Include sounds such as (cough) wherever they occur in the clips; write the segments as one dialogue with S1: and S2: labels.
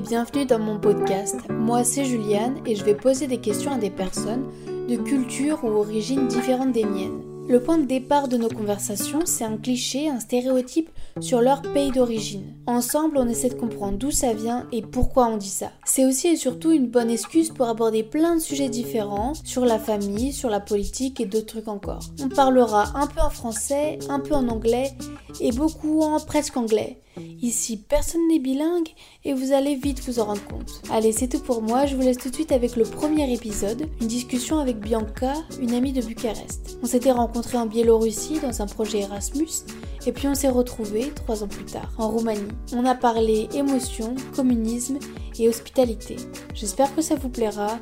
S1: bienvenue dans mon podcast. Moi c'est Juliane et je vais poser des questions à des personnes de cultures ou origines différentes des miennes. Le point de départ de nos conversations, c'est un cliché, un stéréotype sur leur pays d'origine. Ensemble, on essaie de comprendre d'où ça vient et pourquoi on dit ça. C'est aussi et surtout une bonne excuse pour aborder plein de sujets différents sur la famille, sur la politique et d'autres trucs encore. On parlera un peu en français, un peu en anglais et beaucoup en presque anglais. Ici, personne n'est bilingue et vous allez vite vous en rendre compte. Allez, c'est tout pour moi. Je vous laisse tout de suite avec le premier épisode, une discussion avec Bianca, une amie de Bucarest. On s'était rencontrés en Biélorussie dans un projet Erasmus et puis on s'est retrouvés trois ans plus tard en Roumanie. On a parlé émotion, communisme et hospitalité. J'espère que ça vous plaira.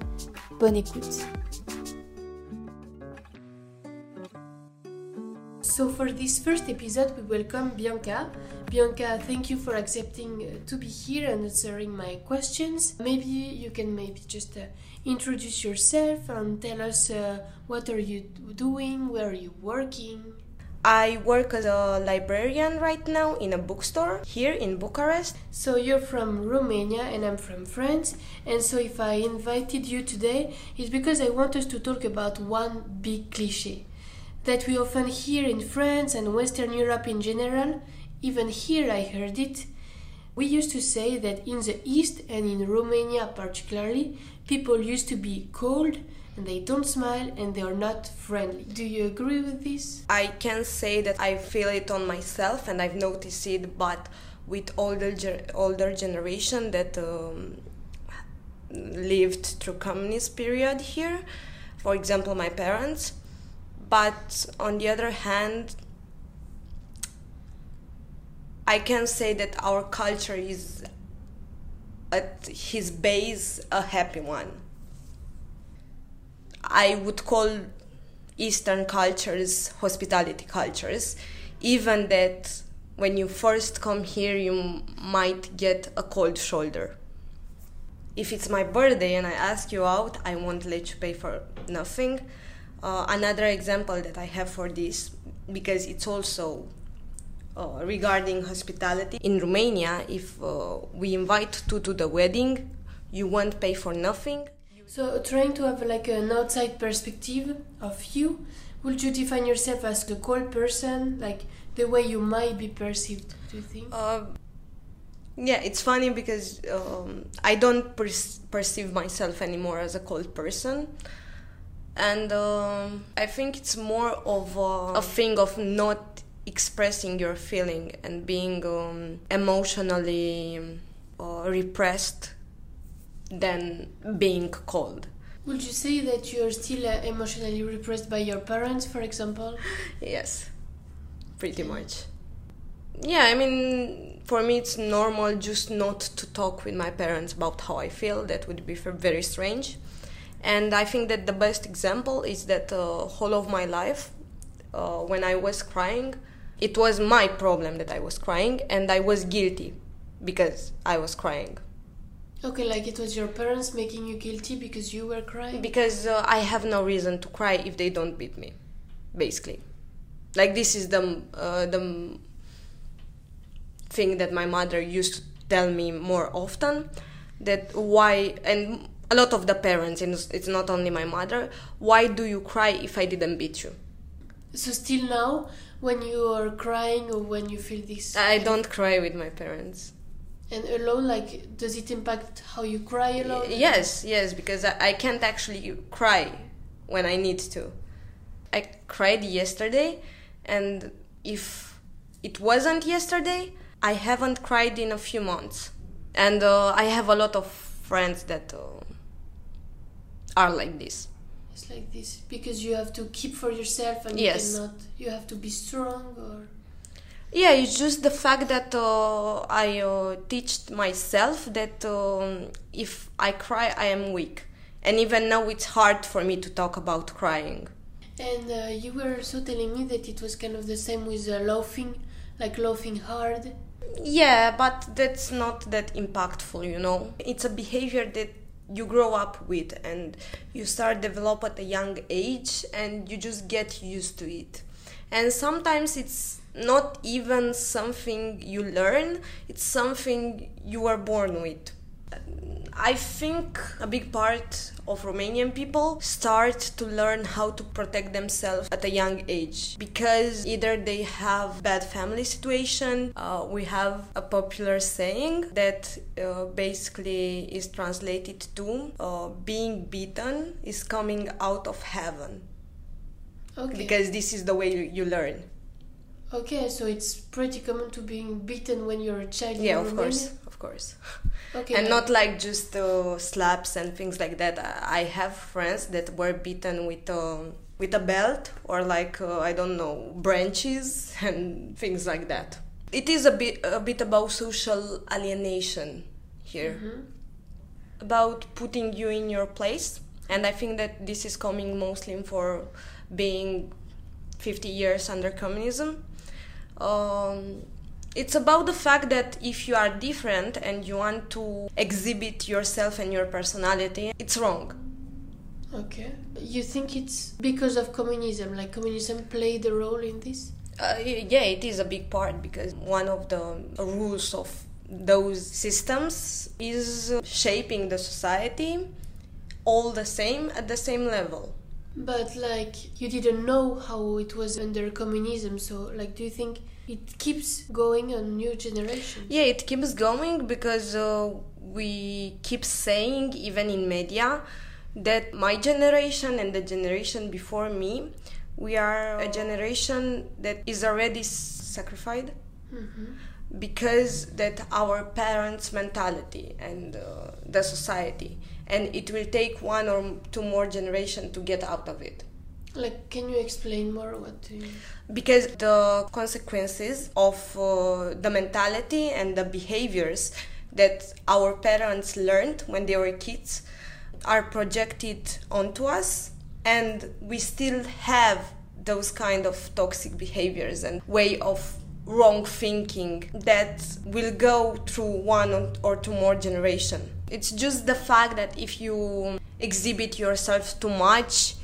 S1: Bonne écoute. So for this first episode, we welcome Bianca. Bianca, thank you for accepting uh, to be here and answering my questions. Maybe you can maybe just uh, introduce yourself and tell us uh, what are you doing, where are you working.
S2: I work as a librarian right now in a bookstore here in Bucharest.
S1: So you're from Romania and I'm from France. And so if I invited you today, it's because I want us to talk about one big cliche that we often hear in France and Western Europe in general. Even here I heard it. We used to say that in the East and in Romania particularly, people used to be cold and they don't smile and they are not friendly. Do you agree with this?
S2: I can say that I feel it on myself and I've noticed it, but with older older generation that um, lived through communist period here, for example, my parents but on the other hand i can say that our culture is at his base a happy one. I would call eastern cultures hospitality cultures even that when you first come here you might get a cold shoulder. If it's my birthday and i ask you out i won't let you pay for nothing uh, another example that I have for this, because it's also uh, regarding hospitality in Romania, if uh, we invite two to the wedding, you won't pay for nothing.
S1: So, trying to have like an outside perspective of you, would you define yourself as a cold person, like the way you might be perceived? Do you think?
S2: Uh, yeah, it's funny because um, I don't per- perceive myself anymore as a cold person and um, I think it's more of a, a, thing of not expressing your feeling and being um, emotionally uh, repressed than being cold.
S1: Would you say that you're still uh, emotionally repressed by your parents, for example? (laughs)
S2: yes, pretty much. Yeah, I mean, for me it's normal just not to talk with my parents about how I feel. That would be very strange and I think that the best example is that uh, whole of my life, uh, when I was crying, it was my problem that I was crying, and I was guilty because I was crying.
S1: Okay, like it was your parents making you guilty because you were crying?
S2: Because uh, I have no reason to cry if they don't beat me, basically. Like this is the uh, the thing that my mother used to tell me more often. That why and a lot of the parents, and it's not only my mother, why do you cry if I didn't beat you?
S1: So still now, when you are crying or when you feel this,
S2: I don't cry with my parents.
S1: And alone, like, does it impact how you cry alone?
S2: Yes, yes, because I, I can't actually cry when I need to. I cried yesterday, and if it wasn't yesterday, I haven't cried in a few months. And uh, I have a lot of friends that uh, are like this.
S1: It's like this because you have to keep for yourself and
S2: yes.
S1: you cannot you have to be strong or
S2: yeah it's just the fact that uh, i uh, teach myself that um, if i cry i am weak. And even now it's hard for me to talk about crying.
S1: And uh, you were also telling me that it was kind of the same with uh, laughing like laughing hard.
S2: Yeah but that's not that impactful you know. It's a behavior that you grow up with and you start develop at a young age and you just get used to it. And sometimes it's not even something you learn it's something you are born with I think a big part of Romanian people start to learn how to protect themselves at a young age because either they have bad family situation. Uh, we have a popular saying that uh, basically is translated to uh, being beaten is coming out of heaven.
S1: Okay.
S2: Because this is the way you, learn.
S1: Okay, so it's pretty common to being beaten when you're a child.
S2: Yeah,
S1: in
S2: of
S1: Romania?
S2: course, course. (laughs)
S1: Okay.
S2: and not like just uh, slaps and things like that. I have friends that were beaten with um, with a belt or like uh, I don't know branches (laughs) and things like that. It is a bit a bit about social alienation here,
S1: Mhm.
S2: about putting you in your place, and I think that this is coming mostly for being 50 years under communism. Um, it's about the fact that if you are different and you want to exhibit yourself and your personality, it's wrong.
S1: Okay. You think it's because of communism? Like communism played a role in this?
S2: Uh, yeah, it is a big part because one of the rules of those systems is shaping the society all the same at the same level.
S1: But like you didn't know how it was under communism, so like do you think it keeps going on new generations?
S2: Yeah, it keeps going because uh, we keep saying, even in media, that my generation and the generation before me, we are a generation that is already sacrificed
S1: hmm
S2: because that our parents' mentality and uh, the society, and it will take one or two more generation to get out of it.
S1: Like, can you explain more what do you?
S2: because the consequences of uh, the mentality and the behaviors that our parents learned when they were kids are projected onto us and we still have those kind of toxic behaviors and way of wrong thinking that will go through one or two more generation it's just the fact that if you exhibit yourself too much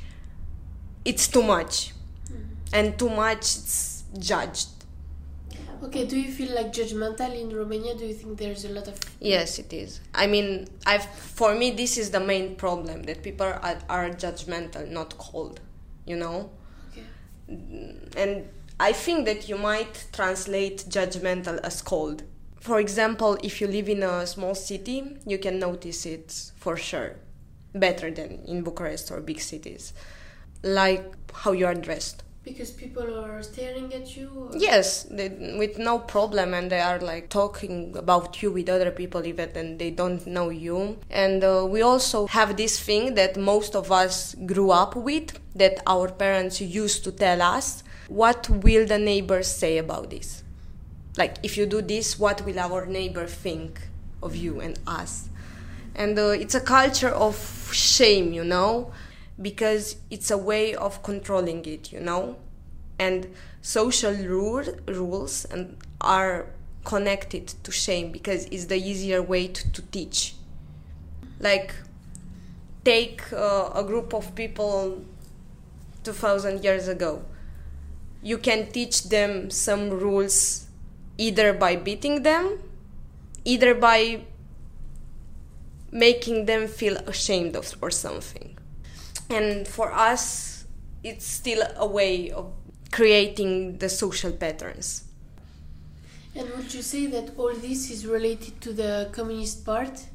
S2: it's too much. And too much it's judged.
S1: Okay, do you feel like judgmental in Romania? Do you think there's a lot of
S2: yes it is. I mean i've for me this is the main problem that people are, are judgmental not cold you know?
S1: Okay?
S2: and i think that you might translate judgmental as cold. For example if you live in a small city you can notice it for sure. Better than in bucharest or big cities like how you are dressed
S1: Because people are staring at you. Or?
S2: Yes, they, with no problem, and they are like talking about you with other people even, and they don't know you. And uh, we also have this thing that most of us grew up with, that our parents used to tell us, what will the neighbors say about this? Like, if you do this, what will our neighbor think of you and us? And uh, it's a culture of shame, you know, because it's a way of controlling it, you know? And social rule, rules and are connected to shame because it's the easier way to, to teach. Like, take uh, a group of people 2000 years ago. You can teach them some rules either by beating them, either by making them feel ashamed of or something. And for us, it's still a way of creating the social patterns.
S1: And would you say that all this is related to the communist part?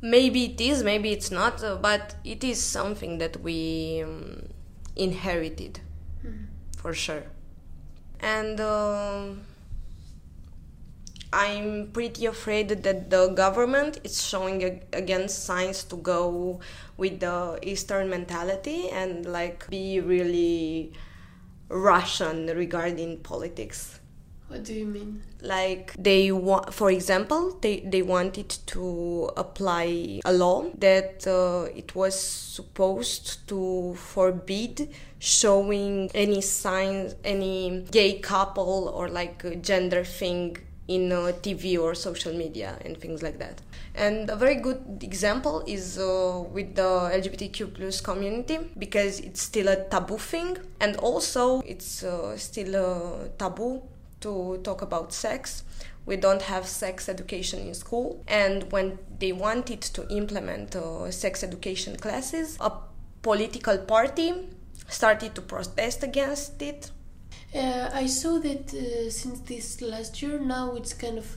S2: Maybe it is, maybe it's not, uh, but it is something that we um, inherited for sure. And um I'm pretty afraid that the government is showing ag- against signs to go with the Eastern mentality and like be really Russian regarding politics.
S1: What do you mean?
S2: Like they want, for example, they they wanted to apply a law that uh, it was supposed to forbid showing any signs, any gay couple or like gender thing in uh, TV or social media and things like that. And a very good example is uh, with the LGBTQ plus community because it's still a taboo thing, and also it's uh, still a taboo to talk about sex. We don't have sex education in school. And when they wanted to implement uh, sex education classes, a political party started to protest against it.
S1: Uh, I saw that uh, since this last year, now it's kind of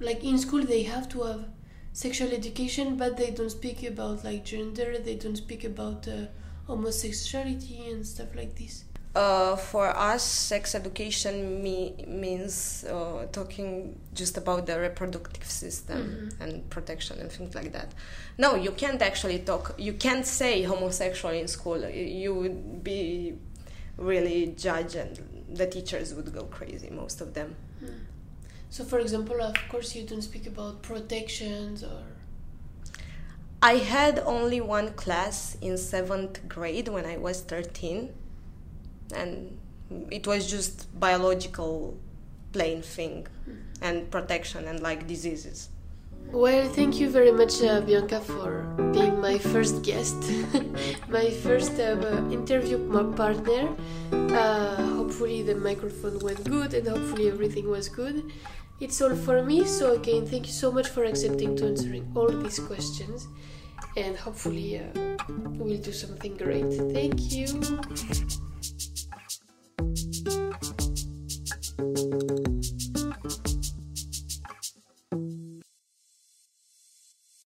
S1: like in school they have to have sexual education, but they don't speak about like gender, they don't speak about uh, homosexuality and stuff like this.
S2: Uh, for us, sex education me- means uh, talking just about the reproductive system mm-hmm. and protection and things like that. No, you can't actually talk. You can't say homosexual in school. You would be really judge and the teachers would go crazy. Most of them. Mm.
S1: So, for example, of course, you don't speak about protections or.
S2: I had only one class in seventh grade when I was 13, and it was just biological plain thing and protection and like diseases.
S1: Well, thank you very much, uh, Bianca, for being my first guest, (laughs) my first uh, interview partner. Uh, hopefully, the microphone went good and hopefully, everything was good. It's all for me. So, again, thank you so much for accepting to answering all these questions. And hopefully, uh, we'll do something great. Thank you.